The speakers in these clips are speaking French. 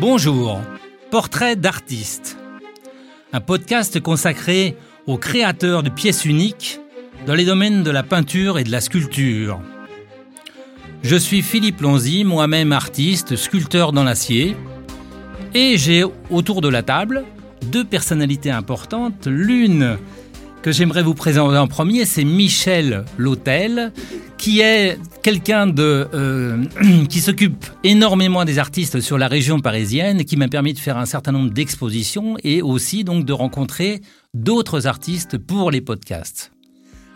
Bonjour, Portrait d'artiste. Un podcast consacré aux créateurs de pièces uniques dans les domaines de la peinture et de la sculpture. Je suis Philippe Lonzy, moi-même artiste, sculpteur dans l'acier, et j'ai autour de la table deux personnalités importantes. L'une que j'aimerais vous présenter en premier, c'est Michel Lautel, qui est quelqu'un de euh, qui s'occupe énormément des artistes sur la région parisienne, qui m'a permis de faire un certain nombre d'expositions et aussi donc de rencontrer d'autres artistes pour les podcasts.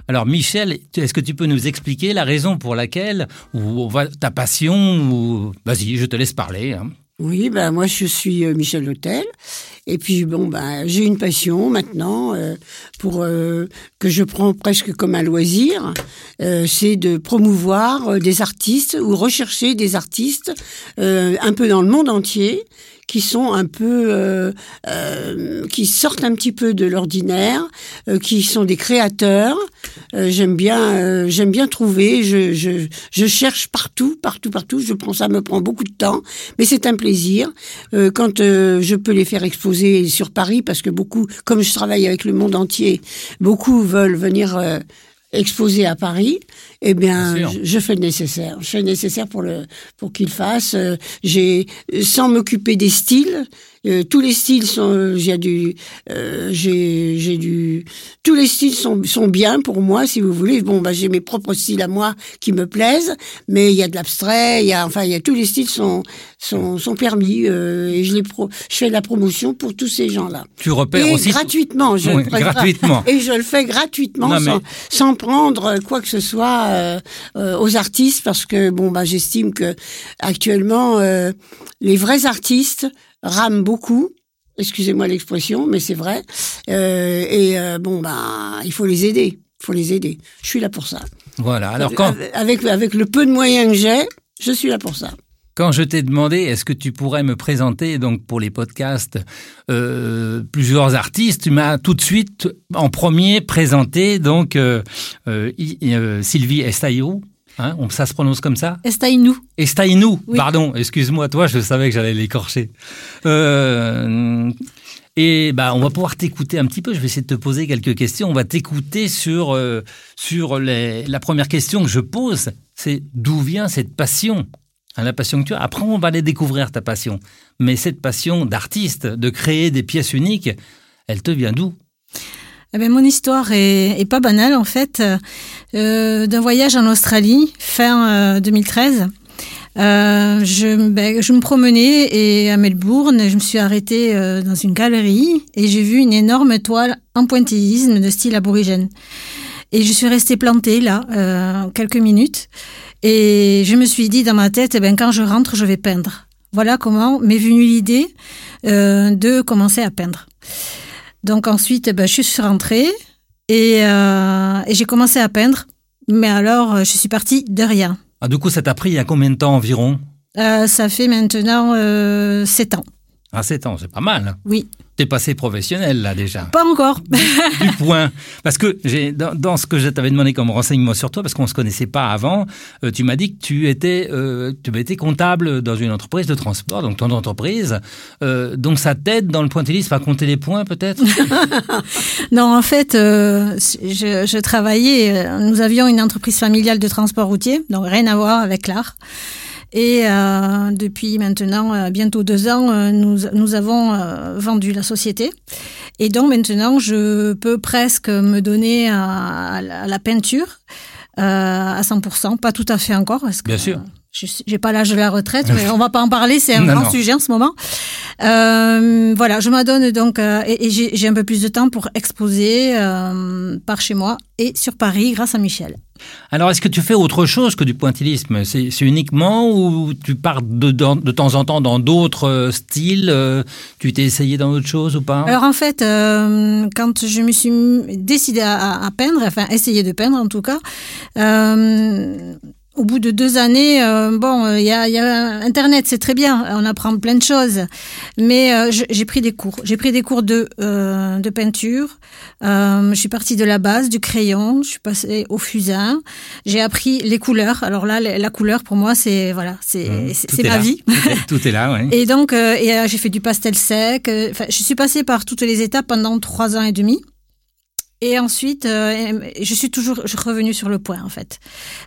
Alors Michel, est-ce que tu peux nous expliquer la raison pour laquelle, ou ta passion, ou vas-y, je te laisse parler. Hein. Oui, ben moi je suis euh, Michel Hôtel. Et puis bon, ben j'ai une passion maintenant euh, pour euh, que je prends presque comme un loisir, c'est de promouvoir des artistes ou rechercher des artistes un peu dans le monde entier qui sont un peu, euh, euh, qui sortent un petit peu de l'ordinaire, euh, qui sont des créateurs. j'aime bien, j'aime bien trouver. Je, je, je, cherche partout, partout, partout. Je prends ça, me prend beaucoup de temps, mais c'est un plaisir quand je peux les faire exposer sur Paris, parce que beaucoup, comme je travaille avec le monde entier, beaucoup veulent venir exposé à Paris, eh bien, je, fais le nécessaire. Je fais le nécessaire pour le pour qu'il fasse. Euh, j'ai sans m'occuper des styles, euh, tous les styles sont, j'ai du, euh, j'ai, j'ai du, tous les styles sont, sont bien pour moi, si vous voulez. Bon, bah, j'ai mes propres styles à moi qui me plaisent, mais il y a de l'abstrait, il y a, enfin, il y a tous les styles sont, sont, sont permis, euh, et je les pro, je fais de la promotion pour tous ces gens-là. Tu repères et aussi gratuitement, je gratuitement, et je le fais gratuitement sans, sans, prendre quoi que ce soit euh, euh, aux artistes, parce que bon, bah, j'estime que actuellement, les vrais artistes rame beaucoup. Excusez-moi l'expression, mais c'est vrai. Euh, et euh, bon, ben, il faut les aider. Il faut les aider. Je suis là pour ça. Voilà. Alors quand avec avec le peu de moyens que j'ai, je suis là pour ça. Quand je t'ai demandé, est-ce que tu pourrais me présenter donc pour les podcasts euh, plusieurs artistes, tu m'as tout de suite en premier présenté donc euh, euh, Sylvie Estaillou, Hein, ça se prononce comme ça Estaïnou. Estaïnou, pardon, excuse-moi, toi, je savais que j'allais l'écorcher. Euh, et bah, on va pouvoir t'écouter un petit peu. Je vais essayer de te poser quelques questions. On va t'écouter sur euh, sur les, la première question que je pose, c'est d'où vient cette passion hein, La passion que tu as? Après, on va aller découvrir ta passion. Mais cette passion d'artiste, de créer des pièces uniques, elle te vient d'où? Eh ben, mon histoire est, pas banale en fait. Euh, D'un voyage en Australie fin 2013. Euh, euh, je, ben, je me promenais et à Melbourne, je me suis arrêtée euh, dans une galerie et j'ai vu une énorme toile en pointillisme de style aborigène. Et je suis restée plantée là euh, quelques minutes et je me suis dit dans ma tête, eh ben, quand je rentre, je vais peindre. Voilà comment m'est venue l'idée de commencer à peindre. Donc ensuite, ben, je suis rentrée euh, et, j'ai commencé à peindre. Mais alors, je suis partie de rien. Ah, du coup, ça t'a pris il y a combien de temps environ? Euh, Ça fait maintenant euh, 7 ans. Ah, 7 ans, c'est pas mal. Oui. T'es passé professionnel là déjà Pas encore. du, point. Parce que j'ai dans, ce que je t'avais demandé comme renseignement sur toi, parce qu'on se connaissait pas avant, euh, tu m'as dit que tu étais euh, tu étais comptable dans une entreprise de transport, donc ton entreprise. Euh, donc ça t'aide dans le pointillisme à compter les points peut-être? Non, en fait, je, je travaillais. Nous avions une entreprise familiale de transport routier, donc rien à voir avec l'art. Et euh, depuis maintenant euh, bientôt deux ans, euh, nous, nous avons vendu la société. Et donc maintenant, je peux presque me donner à, la peinture à 100%, pas tout à fait encore. Parce que, Bien sûr. Je n'ai pas l'âge de la retraite, mais on va pas en parler, c'est un grand sujet en ce moment. Euh, voilà, je m'adonne donc euh, et, j'ai un peu plus de temps pour exposer euh, par chez moi et sur Paris grâce à Michel. Alors, est-ce que tu fais autre chose que du pointillisme? C'est uniquement ou tu pars de, de, temps en temps dans d'autres styles Tu t'es essayé dans d'autres choses ou pas? Alors en fait, quand je me suis décidée à, à, peindre, enfin essayer de peindre en tout cas, au bout de deux années, euh, bon, il y, a, y, a, Internet, c'est très bien, on apprend plein de choses, mais euh, j'ai pris des cours. J'ai pris des cours de euh, de peinture. je suis partie de la base du crayon, je suis passée au fusain. J'ai appris les couleurs. Alors là, la couleur pour moi, c'est voilà, c'est Mmh, c'est ma là. vie. Tout est là, oui. Et donc, et j'ai fait du pastel sec. Enfin, je suis passée par toutes les étapes pendant trois ans et demi. Et ensuite, euh, je suis toujours revenue sur le point en fait.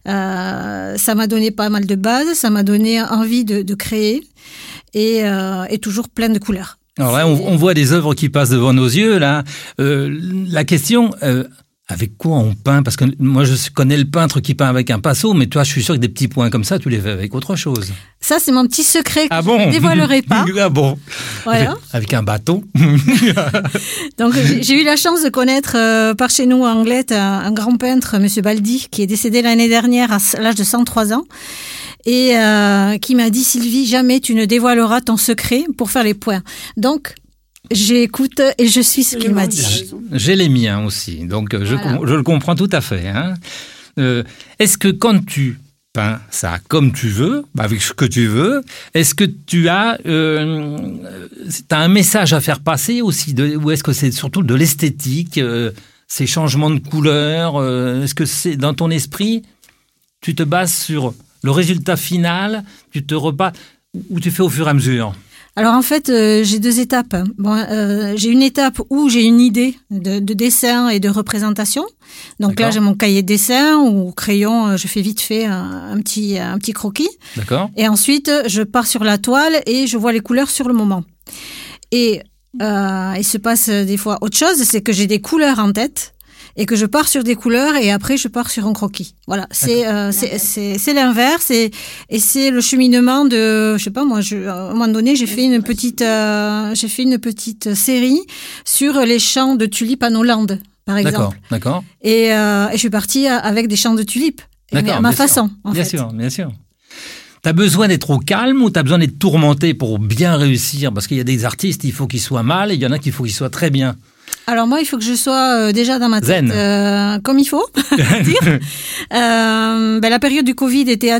Euh, ça m'a donné pas mal de bases, ça m'a donné envie de, créer et, euh, toujours plein de couleurs. Alors là, on, on, voit des œuvres qui passent devant nos yeux là. Euh, la question. Avec quoi on peint? Parce que moi, je connais le peintre qui peint avec un pinceau, mais toi, je suis sûr que des petits points comme ça, tu les fais avec autre chose. Ça, c'est mon petit secret que ah bon? je ne dévoilerai pas. ah bon? Voilà. Avec, avec un bâton. Donc, j'ai eu la chance de connaître euh, par chez nous, en Anglette, un, un grand peintre, Monsieur Baldi, qui est décédé l'année dernière à l'âge de 103 ans et euh, qui m'a dit Sylvie, jamais tu ne dévoileras ton secret pour faire les points. Donc j'écoute et je suis ce qu'il m'a dit. J'ai les miens aussi, donc je, voilà. je, le comprends tout à fait. Hein. Euh, Est-ce que quand tu peins ça comme tu veux, avec ce que tu veux, est-ce que tu as, euh, as un message à faire passer aussi, de, ou est-ce que c'est surtout de l'esthétique, euh, ces changements de couleurs euh, Est-ce que c'est dans ton esprit, tu te bases sur le résultat final, tu te repars ou tu fais au fur et à mesure? Alors en fait, euh, j'ai deux étapes. Bon, euh, j'ai une étape où j'ai une idée de, de, dessin et de représentation. Donc là, j'ai mon cahier de dessin ou crayon, euh, je fais vite fait un, un petit un petit croquis. D'accord. Et ensuite, je pars sur la toile et je vois les couleurs sur le moment. Et euh, il se passe des fois autre chose, c'est que j'ai des couleurs en tête et que je pars sur des couleurs et après je pars sur un croquis. Voilà, c'est euh, c'est l'inverse et, et c'est le cheminement de je sais pas moi je, à un moment donné j'ai fait une petite euh, j'ai fait une petite série sur les champs de tulipes en Hollande par exemple. D'accord, d'accord. Et, euh, et je suis partie avec des champs de tulipes mais à ma façon. En bien fait. sûr, bien sûr. T'as besoin d'être au calme ou t'as besoin d'être tourmenté pour bien réussir? Parce qu'il y a des artistes, il faut qu'ils soient mal et il y en a qu'il faut qu'ils soient très bien. Alors moi, il faut que je sois euh, déjà dans ma tête Zen. euh, comme il faut. dire. Euh, ben, la période du Covid était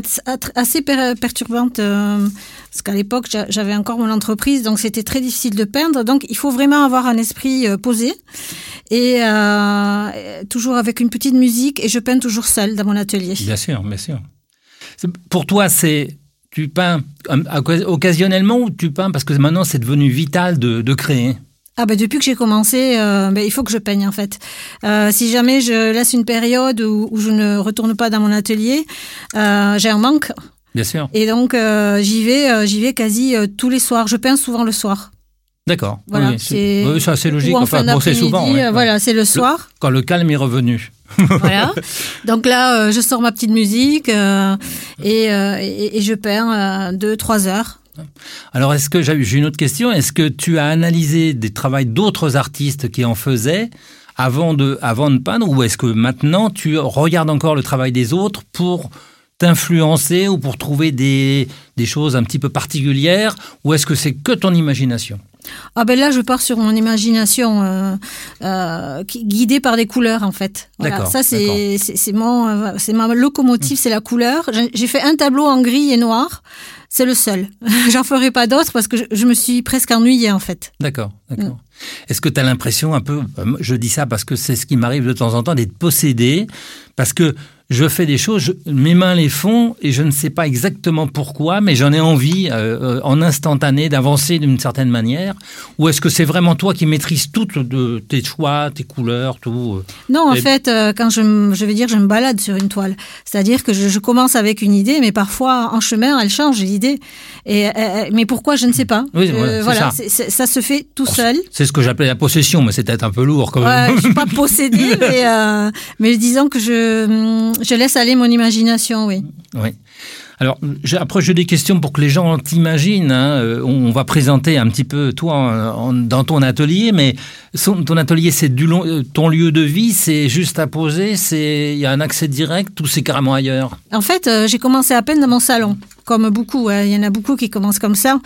assez per perturbante parce qu'à l'époque, j'avais encore mon entreprise, donc c'était très difficile de peindre. Donc il faut vraiment avoir un esprit posé et toujours avec une petite musique. Et je peins toujours seule dans mon atelier. Bien sûr, bien sûr. Pour toi, c'est tu peins occasionnellement ou tu peins parce que maintenant c'est devenu vital de, de créer? Ah bah depuis que j'ai commencé, euh, bah, il faut que je peigne en fait. Euh, si jamais je laisse une période où, où, je ne retourne pas dans mon atelier, euh, j'ai un manque. Bien sûr. Et donc j'y vais, j'y vais quasi tous les soirs. Je peins souvent le soir. D'accord. Voilà, oui, c'est oui, ça c'est logique. En enfin, fin bon, c'est souvent. ouais, voilà, c'est le soir. Le, quand le calme est revenu. voilà. Donc là, je sors ma petite musique et, et, et, je peins deux, trois heures. Alors, est-ce que j'ai une autre question. Est-ce que tu as analysé des travaux d'autres artistes qui en faisaient avant de, avant de peindre, ou est-ce que maintenant tu regardes encore le travail des autres pour t'influencer ou pour trouver des, des choses un petit peu particulières, ou est-ce que c'est que ton imagination? Ah ben là, je pars sur mon imagination euh, euh, guidée par des couleurs en fait. Voilà, ça c'est c'est mon euh, c'est ma locomotive, c'est la couleur. J'ai fait un tableau en gris et noir. C'est le seul. J'en ferai pas d'autres parce que je, je, me suis presque ennuyée en fait. D'accord, d'accord. Mm. Est-ce que tu as l'impression un peu, je dis ça parce que c'est ce qui m'arrive de temps en temps, d'être possédé, parce que je fais des choses, je, mes mains les font et je ne sais pas exactement pourquoi, mais j'en ai envie euh, en instantané d'avancer d'une certaine manière. Ou est-ce que c'est vraiment toi qui maîtrises tout de tes choix, tes couleurs, tout euh, Non, en et... fait, euh, quand je, je vais dire, je me balade sur une toile. C'est-à-dire que je, je, commence avec une idée, mais parfois en chemin, elle change l'idée. Et mais pourquoi je ne sais pas. Oui, voilà, voilà ça. Se fait tout seul. C'est ce que j'appelais la possession, mais c'est peut-être un peu lourd quand même. Je suis pas possédée, mais, euh, mais disons que je, je laisse aller mon imagination, oui. Oui. Alors, après, j'ai des questions pour que les gens t'imaginent. Hein. On va présenter un petit peu toi en, en, dans ton atelier, mais son, ton atelier, c'est du long, ton lieu de vie, c'est juste à poser, c'est il y a un accès direct ou c'est carrément ailleurs? En fait, euh, j'ai commencé à peine dans mon salon, comme beaucoup. Hein. Il y en a beaucoup qui commencent comme ça.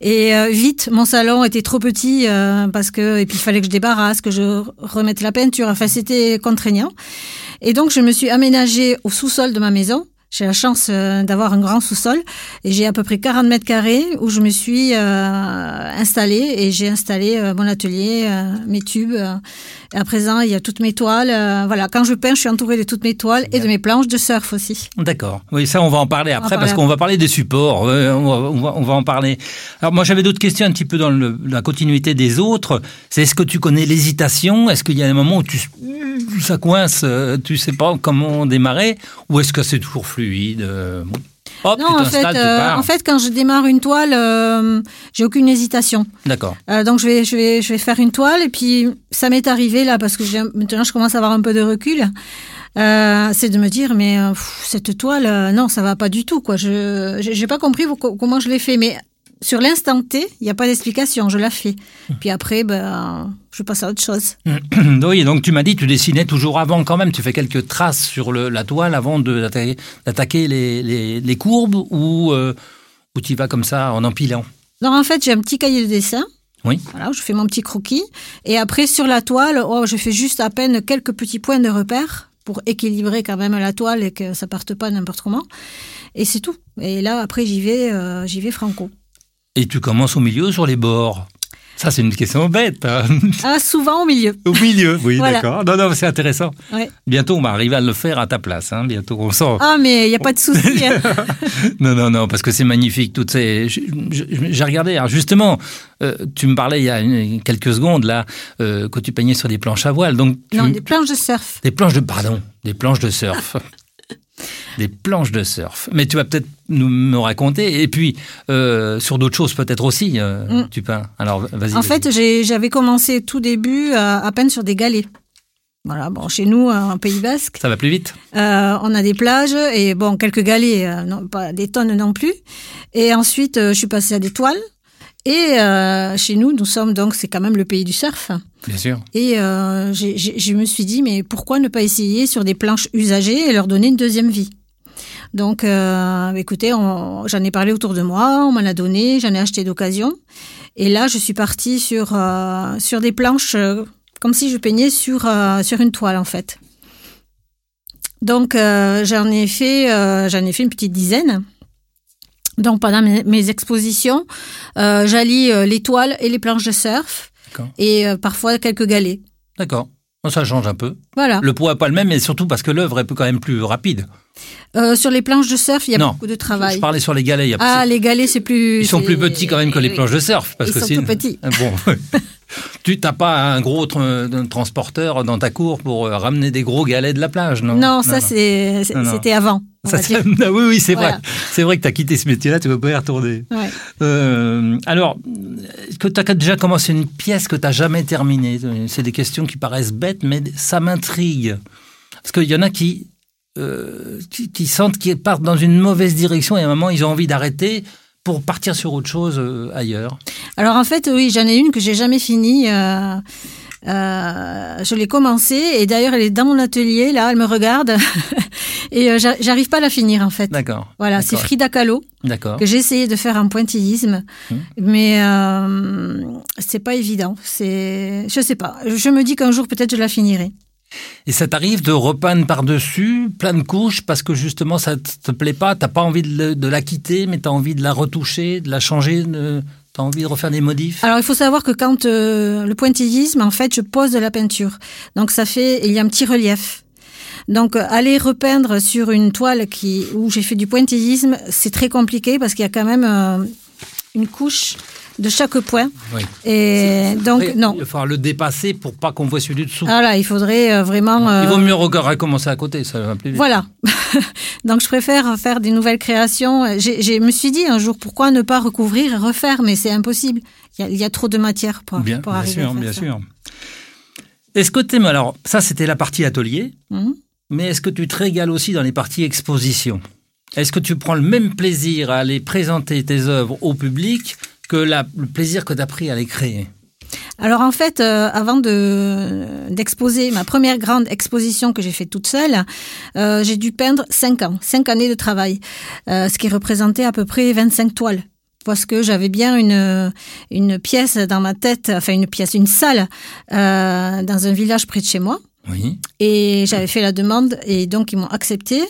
Et euh, vite, mon salon était trop petit euh, parce que et puis il fallait que je débarrasse, que je remette la peinture. Enfin, c'était contraignant. Et donc, je me suis aménagée au sous-sol de ma maison J'ai la chance euh, d'avoir un grand sous-sol et j'ai à peu près 40 mètres carrés où je me suis euh, installée et j'ai installé euh, mon atelier, mes tubes. Et à présent, il y a toutes mes toiles. euh, voilà, quand je peins, je suis entourée de toutes mes toiles et de mes planches de surf aussi. D'accord. Oui, ça, on va en parler après parce qu'on va parler des supports. Euh, on, va, on, va, on va en parler. Alors, moi, j'avais d'autres questions un petit peu dans le, la continuité des autres. C'est est-ce que tu connais l'hésitation? Est-ce qu'il y a un moment où tu, ça coince, euh, tu sais pas comment démarrer? Ou est-ce que c'est toujours fluide euh, bon. Hop, non, en fait, euh, en fait, quand je démarre une toile, euh, j'ai aucune hésitation. D'accord. Euh, donc je vais, je vais, je vais faire une toile et puis ça m'est arrivé là parce que maintenant je commence à avoir un peu de recul. Euh, c'est de me dire mais euh, pff, cette toile, euh, non, ça va pas du tout quoi. Je, j'ai pas compris comment je l'ai fait, mais sur l'instant T, il n'y a pas d'explication, je la fais. Puis après, ben, je passe à autre chose. oui, donc tu m'as dit tu dessinais toujours avant quand même. Tu fais quelques traces sur le, la toile avant d'attaquer les, les, les courbes ou, euh, ou tu y vas comme ça en empilant? Donc en fait, j'ai un petit cahier de dessin. Oui. Voilà, je fais mon petit croquis. Et après, sur la toile, oh, je fais juste à peine quelques petits points de repère pour équilibrer quand même la toile et que ça parte pas n'importe comment. Et c'est tout. Et là, après, j'y vais, euh, j'y vais franco. Et tu commences au milieu ou sur les bords? Ça, c'est une question bête. hein. Ah, souvent au milieu. au milieu, oui, Voilà. d'accord. Non, non, c'est intéressant. Ouais. Bientôt, on va arriver à le faire à ta place. Hein. Bientôt, on sent. Ah, mais il n'y a pas de souci. hein. Non, non, non, parce que c'est magnifique. Toutes ces. J'ai regardé. Alors justement, euh, tu me parlais il y a une- quelques secondes là euh, que tu peignais sur des planches à voile. Donc tu- non, des planches de surf. des planches de pardon, des planches de surf. Des planches de surf. Mais tu vas peut-être nous me raconter. Et puis, euh, sur d'autres choses peut-être aussi, euh, Mm. tu peins. Alors, vas-y. En fait, j'avais commencé tout début à, à peine sur des galets. Voilà, bon, chez nous, en Pays Basque, Ça va plus vite? Euh, on a des plages et bon quelques galets, euh, non, pas des tonnes non plus. Et ensuite, euh, je suis passée à des toiles. Et euh, chez nous, nous sommes donc c'est quand même le pays du surf. Bien sûr. Et euh, je me suis dit mais pourquoi ne pas essayer sur des planches usagées et leur donner une deuxième vie? Donc, euh, écoutez, j'en ai parlé autour de moi, on m'en a donné, j'en ai acheté d'occasion. Et là, je suis partie sur euh, sur des planches euh, comme si je peignais sur sur une toile en fait. Donc j'en ai fait j'en ai fait une petite dizaine. Donc pendant mes, mes expositions, j'allie les toiles et les planches de surf et parfois quelques galets. D'accord. Ça change un peu. Voilà. Le poids n'est pas le même, mais surtout parce que l'œuvre est quand même plus rapide. Euh, sur les planches de surf, il y a Non. beaucoup de Je travail. parlais sur les galets. il y a- Ah, les galets, c'est plus. Ils sont plus petits quand même que les planches de surf. Parce Ils que sont tout petits. Bon, tu n'as pas un gros tr- transporteur dans ta cour pour euh, ramener des gros galets de la plage, non? Non, ça, Non, c'était avant. Ça, oui, oui, c'est Voilà. vrai. C'est vrai que tu as quitté ce métier-là, tu ne peux pas y retourner. Ouais. Euh, alors, que tu as déjà commencé une pièce que tu n'as jamais terminée C'est des questions qui paraissent bêtes, mais ça m'intrigue. Parce qu'il y en a qui, euh, qui, qui sentent qu'ils partent dans une mauvaise direction et à un moment, ils ont envie d'arrêter pour partir sur autre chose euh, ailleurs. Alors en fait, oui, j'en ai une que j'ai jamais finie. euh, je l'ai commencée et d'ailleurs elle est dans mon atelier là, elle me regarde et euh, j'a- j'arrive pas à la finir en fait. D'accord. Voilà, c'est. Frida Kahlo D'accord. que j'ai essayé de faire en pointillisme, Mmh. mais euh, c'est pas évident. C'est, je sais pas. Je me dis qu'un jour peut-être je la finirai. Et ça t'arrive de repeindre par-dessus, plein de couches, parce que justement ça te te plaît pas, t'as pas envie de, le- de la quitter, mais t'as envie de la retoucher, de la changer, de, envie de refaire des modifs? Alors il faut savoir que quand euh, le pointillisme, en fait, je pose de la peinture. Donc ça fait, il y a un petit relief. Donc euh, aller repeindre sur une toile qui où j'ai fait du pointillisme, c'est très compliqué parce qu'il y a quand même euh, une couche de chaque point. Oui. Et donc Après, non. Il va falloir le dépasser pour pas qu'on voit celui du dessous. Voilà, il faudrait euh, vraiment. euh, Il vaut mieux encore recommencer à côté, ça va plus vite. Voilà. Donc je préfère faire des nouvelles créations. Je me suis dit un jour pourquoi ne pas recouvrir et refaire, mais c'est impossible. Il y, a, il y a trop de matière pour, Bien, pour arriver sûr, à faire bien ça. sûr. Est-ce que t'aimes, alors ça c'était la partie atelier, Mhm. mais est-ce que tu te régales aussi dans les parties exposition? Est-ce que tu prends le même plaisir à aller présenter tes œuvres au public que la- le plaisir que tu as pris à les créer Alors en fait, euh, avant de d'exposer ma première grande exposition que j'ai faite toute seule, euh, j'ai dû peindre cinq ans, cinq années de travail, euh, ce qui représentait à peu près 25 toiles. Parce que j'avais bien une une pièce dans ma tête, enfin une pièce, une salle euh, dans un village près de chez moi. Oui. Et j'avais fait la demande et donc ils m'ont accepté.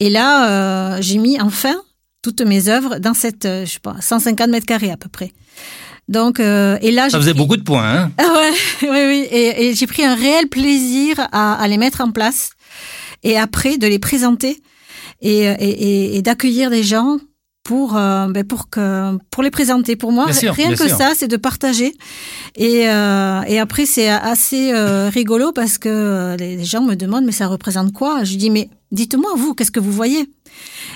Et là, euh, j'ai mis enfin toutes mes œuvres dans cette, euh, je sais pas, 150 mètres carrés à peu près. Donc, euh, et là, Ça faisait pris- beaucoup de points, hein ah ouais, oui, oui. Et, et j'ai pris un réel plaisir à, à les mettre en place et après de les présenter et, et, et- et d'accueillir des gens pour euh, ben pour que pour les présenter. Pour moi, sûr, rien que sûr. ça, c'est de partager. Et, euh, et après, c'est assez euh, rigolo parce que euh, les gens me demandent mais ça représente quoi? Je dis mais dites-moi vous, qu'est-ce que vous voyez?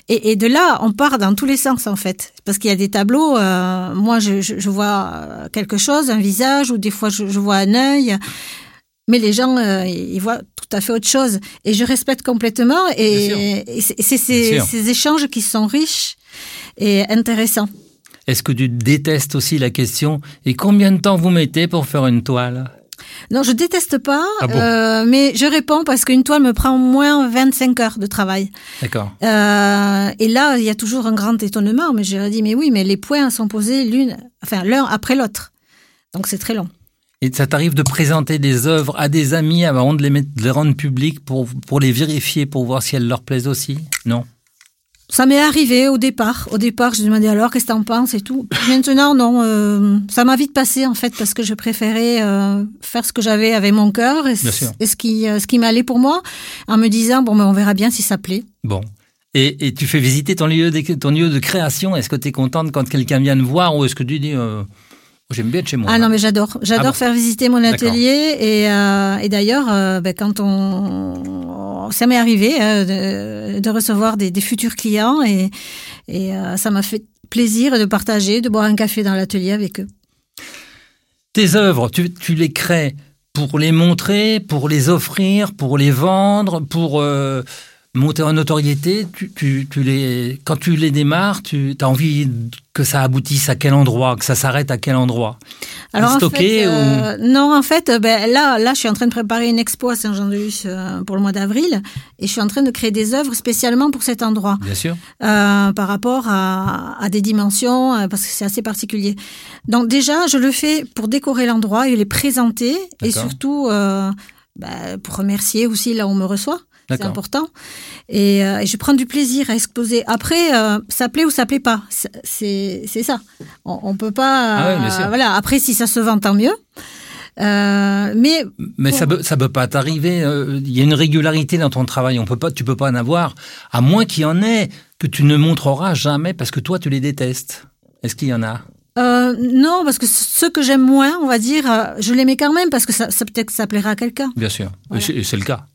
Et, et de là, on part dans tous les sens en fait, parce qu'il y a des tableaux. euh, moi, je, vois euh, quelque chose, un visage, ou des fois je, je vois un œil, mais les gens, euh, ils voient tout à fait autre chose. Et je respecte complètement. Et, et c'est ces échanges qui sont riches et intéressants. Est-ce que tu détestes aussi la question et combien de temps vous mettez pour faire une toile? Non, je déteste pas, Ah bon euh, mais je réponds parce qu'une toile me prend au moins 25 heures de travail. D'accord. Euh, et là, il y a toujours un grand étonnement. Mais j'ai dit, mais oui, mais les points sont posés l'une, enfin l'un après l'autre. Donc c'est très long. Et ça t'arrive de présenter des œuvres à des amis avant de les, mettre, de les rendre publiques pour, pour les vérifier, pour voir si elles leur plaisent aussi? Non Ça m'est arrivé au départ. Au départ, je demandais alors qu'est-ce que t'en penses et tout. Maintenant, non, euh, ça m'a vite passé en fait parce que je préférais euh, faire ce que j'avais avec mon cœur et, ce qui, euh, ce qui m'allait pour moi, en me disant bon, ben, on verra bien si ça plaît. Bon. Et, et tu fais visiter ton lieu de, ton lieu de création. Est-ce que tu es contente quand quelqu'un vient te voir ou est-ce que tu dis euh, j'aime bien être chez moi Ah non, mais j'adore. J'adore Ah bon faire visiter mon atelier. Et, et d'ailleurs, ben, quand on. Ça m'est arrivé euh, de, recevoir des, futurs clients et, euh, ça m'a fait plaisir de partager, de boire un café dans l'atelier avec eux. Tes œuvres, tu, tu les crées pour les montrer, pour les offrir, pour les vendre, pour euh, monter en notoriété. Tu, tu, tu les, quand tu les démarres, tu as envie que ça aboutisse à quel endroit, que ça s'arrête à quel endroit? Alors en fait, euh, non, en fait, euh, ben, là, là, je suis en train de préparer une expo à Saint-Jean-de-Luz euh, pour le mois d'avril, et je suis en train de créer des œuvres spécialement pour cet endroit, Bien sûr. euh, par rapport à, à des dimensions, parce que c'est assez particulier. Donc déjà, je le fais pour décorer l'endroit et les présenter, et surtout ben, pour remercier aussi là où on me reçoit. C'est important. Et, euh, et je prends du plaisir à exposer. Après, euh, ça plaît ou ça plaît pas. C'est- ça. On, on peut pas. Ah voilà. Après, si ça se vend, tant mieux. Euh, mais Mais ça peut, ça peut pas t'arriver. euh, Il y a une régularité dans ton travail. On peut pas, tu peux pas en avoir, à moins qu'il y en ait que tu ne montreras jamais parce que toi tu les détestes. Est-ce qu'il y en a? Euh, non, parce que ceux que j'aime moins, on va dire, je les mets quand même parce que ça, ça peut-être que ça plaira à quelqu'un. Bien sûr. Voilà. C'est le cas.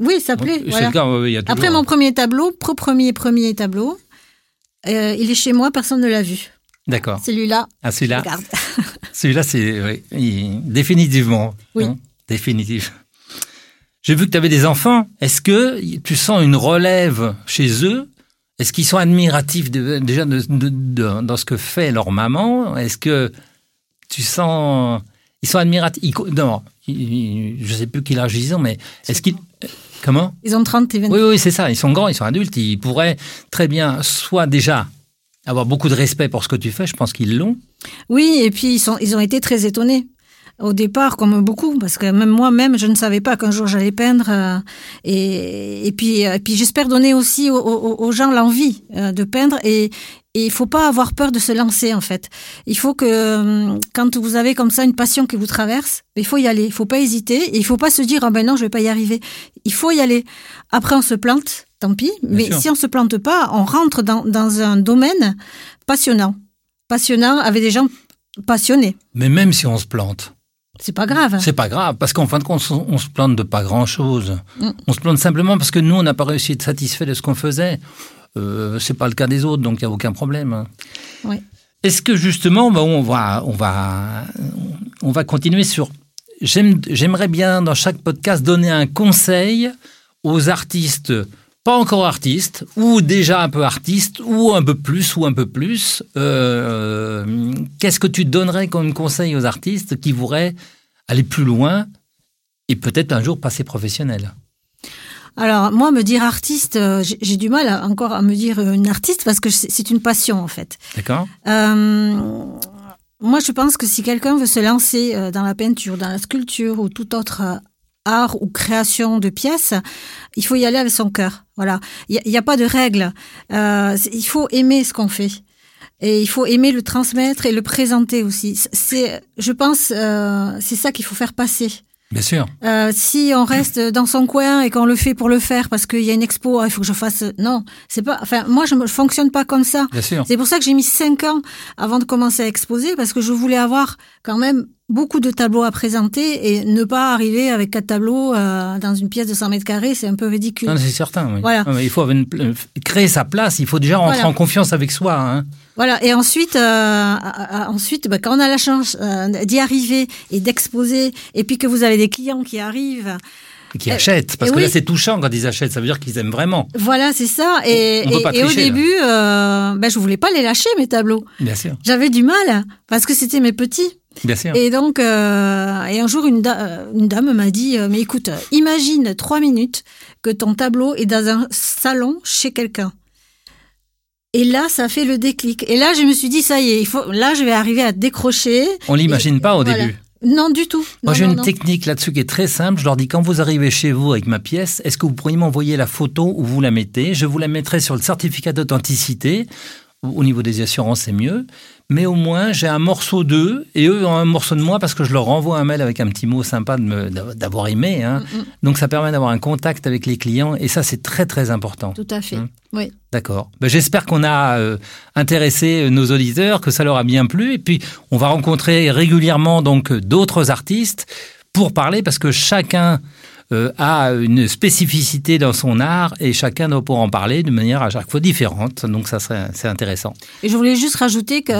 Oui, ça plaît. C'est voilà. le cas. ouais, ouais, il y a toujours- Après mon premier tableau, pro premier premier tableau, euh, il est chez moi, personne ne l'a vu. D'accord. Celui-là, Ah, celui-là, regarde. celui-là, c'est oui, il- définitivement. Oui. hein, définitif. J'ai vu que tu avais des enfants. Est-ce que tu sens une relève chez eux? Est-ce qu'ils sont admiratifs de- déjà de, dans ce que fait leur maman? Est-ce que tu sens ils sont admiratifs? Ils Non, je sais plus âge ils ont, mais est-ce qu'ils comment Ils ont 30 et 20. Oui, oui, c'est ça. Ils sont grands, ils sont adultes. Ils pourraient très bien, soit déjà avoir beaucoup de respect pour ce que tu fais. Je pense qu'ils l'ont. Oui, et puis ils, sont, ils ont été très étonnés. Au départ, comme beaucoup, parce que même moi-même, je ne savais pas qu'un jour j'allais peindre. euh, et, et puis, euh, et puis j'espère donner aussi aux, aux- aux gens l'envie euh, de peindre. Et, et il faut pas avoir peur de se lancer, en fait. Il faut que, hum, quand vous avez comme ça une passion qui vous traverse, il faut y aller. Il faut pas hésiter. Et il faut pas se dire, ah ben non, je vais pas y arriver. Il faut y aller. Après, on se plante, tant pis. mais sûr. si on se plante pas, on rentre dans, dans un domaine passionnant. Passionnant avec des gens passionnés. Mais même si on se plante, C'est pas grave. c'est pas grave, parce qu'en fin de compte, on, se plante de pas grand-chose. Mm. On se plante simplement parce que nous, on n'a pas réussi à être satisfait de ce qu'on faisait. Euh, c'est pas le cas des autres, donc il n'y a aucun problème. Oui. Est-ce que justement, bah, on va, on va, on va continuer sur. j'aime- J'aimerais bien dans chaque podcast donner un conseil aux artistes, pas encore artistes, ou déjà un peu artistes, ou un peu plus, ou un peu plus. Euh, Qu'est-ce que tu donnerais comme conseil aux artistes qui voudraient aller plus loin et peut-être un jour passer professionnel? Alors, moi, me dire artiste, euh, j'ai du mal à- encore à me dire une artiste parce que c'est une passion, en fait. D'accord Euh, moi, je pense que si quelqu'un veut se lancer euh, dans la peinture, dans la sculpture ou tout autre euh, art ou création de pièces, il faut y aller avec son cœur. Voilà, il n'y a, pas de règle. Euh, il faut aimer ce qu'on fait. Et il faut aimer le transmettre et le présenter aussi. C'est, je pense, euh, c'est ça qu'il faut faire passer. Bien sûr. Euh, si on reste dans son coin et qu'on le fait pour le faire parce qu'il y a une expo, ah, il faut que je fasse. Non, c'est pas. Enfin, moi, je ne fonctionne pas comme ça. Bien sûr. C'est pour ça que j'ai mis cinq ans avant de commencer à exposer parce que je voulais avoir quand même beaucoup de tableaux à présenter et ne pas arriver avec quatre tableaux euh, dans une pièce de 100 mètres carrés, c'est un peu ridicule. Non, c'est certain. Oui. Voilà. il faut créer sa place. Il faut déjà rentrer en confiance avec soi. Hein. Voilà. Et ensuite, euh, ensuite, bah, quand on a la chance euh, d'y arriver et d'exposer, et puis que vous avez des clients qui arrivent. Qui achètent, parce que là c'est touchant quand ils achètent, ça veut dire qu'ils aiment vraiment. Voilà, c'est ça. Et, et, au début, euh, ben, je voulais pas les lâcher mes tableaux. Bien sûr. J'avais du mal parce que c'était mes petits. Bien sûr. Et donc, euh, et un jour, une, une dame m'a dit, euh, mais écoute, imagine trois minutes que ton tableau est dans un salon chez quelqu'un. Et là, ça fait le déclic. Et là, je me suis dit, ça y est, il faut, là, je vais arriver à décrocher. On l'imagine pas au début. Non, du tout. Moi, j'ai une technique là-dessus qui est très simple. Je leur dis, quand vous arrivez chez vous avec ma pièce, est-ce que vous pourriez m'envoyer la photo où vous la mettez? Je vous la mettrai sur le certificat d'authenticité. Au niveau des assurances, c'est mieux mais au moins j'ai un morceau d'eux et eux ont un morceau de moi parce que je leur envoie un mail avec un petit mot sympa d'avoir aimé. Hein. Mm, mm. Donc ça permet d'avoir un contact avec les clients et ça c'est très très important. Tout à fait. Hein. Oui. D'accord. Ben, J'espère qu'on a euh, intéressé euh, nos auditeurs, que ça leur a bien plu et puis on va rencontrer régulièrement donc d'autres artistes pour parler parce que chacun euh, a une spécificité dans son art et chacun doit pouvoir en parler de manière à chaque fois différente. Donc ça c'est intéressant. Et je voulais juste rajouter que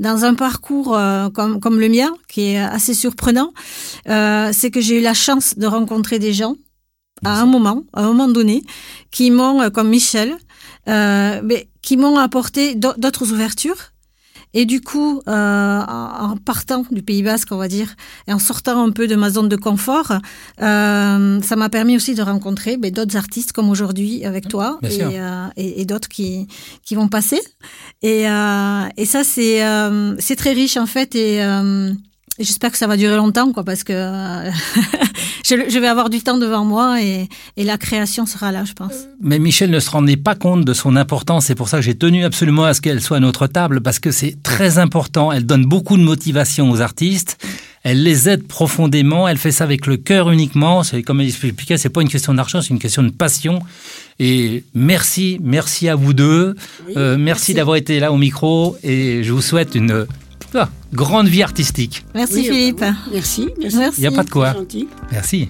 dans un parcours euh, comme, comme le mien, qui est assez surprenant, euh, c'est que j'ai eu la chance de rencontrer des gens à un moment, à un moment donné, qui m'ont, comme Michel, mais qui m'ont apporté d'autres ouvertures et du coup, euh, en partant du Pays Basque, on va dire, et en sortant un peu de ma zone de confort, euh, ça m'a permis aussi de rencontrer ben, d'autres artistes comme aujourd'hui avec toi et, euh, et, et d'autres qui, qui vont passer. Et, euh, et ça, c'est euh, c'est très riche en fait. Et j'espère que ça va durer longtemps, quoi, parce que je, vais avoir du temps devant moi et, la création sera là, je pense. Mais Michel ne se rendait pas compte de son importance. C'est pour ça que j'ai tenu absolument à ce qu'elle soit à notre table, parce que c'est très important. Elle donne beaucoup de motivation aux artistes. Elle les aide profondément. Elle fait ça avec le cœur uniquement. C'est comme elle expliquait, c'est pas une question d'argent, c'est une question de passion. Et merci, merci à vous deux. Euh, merci. d'avoir été là au micro. Et je vous souhaite une grande vie artistique. Merci Philippe. Merci, merci. Il n'y a pas de quoi. Merci.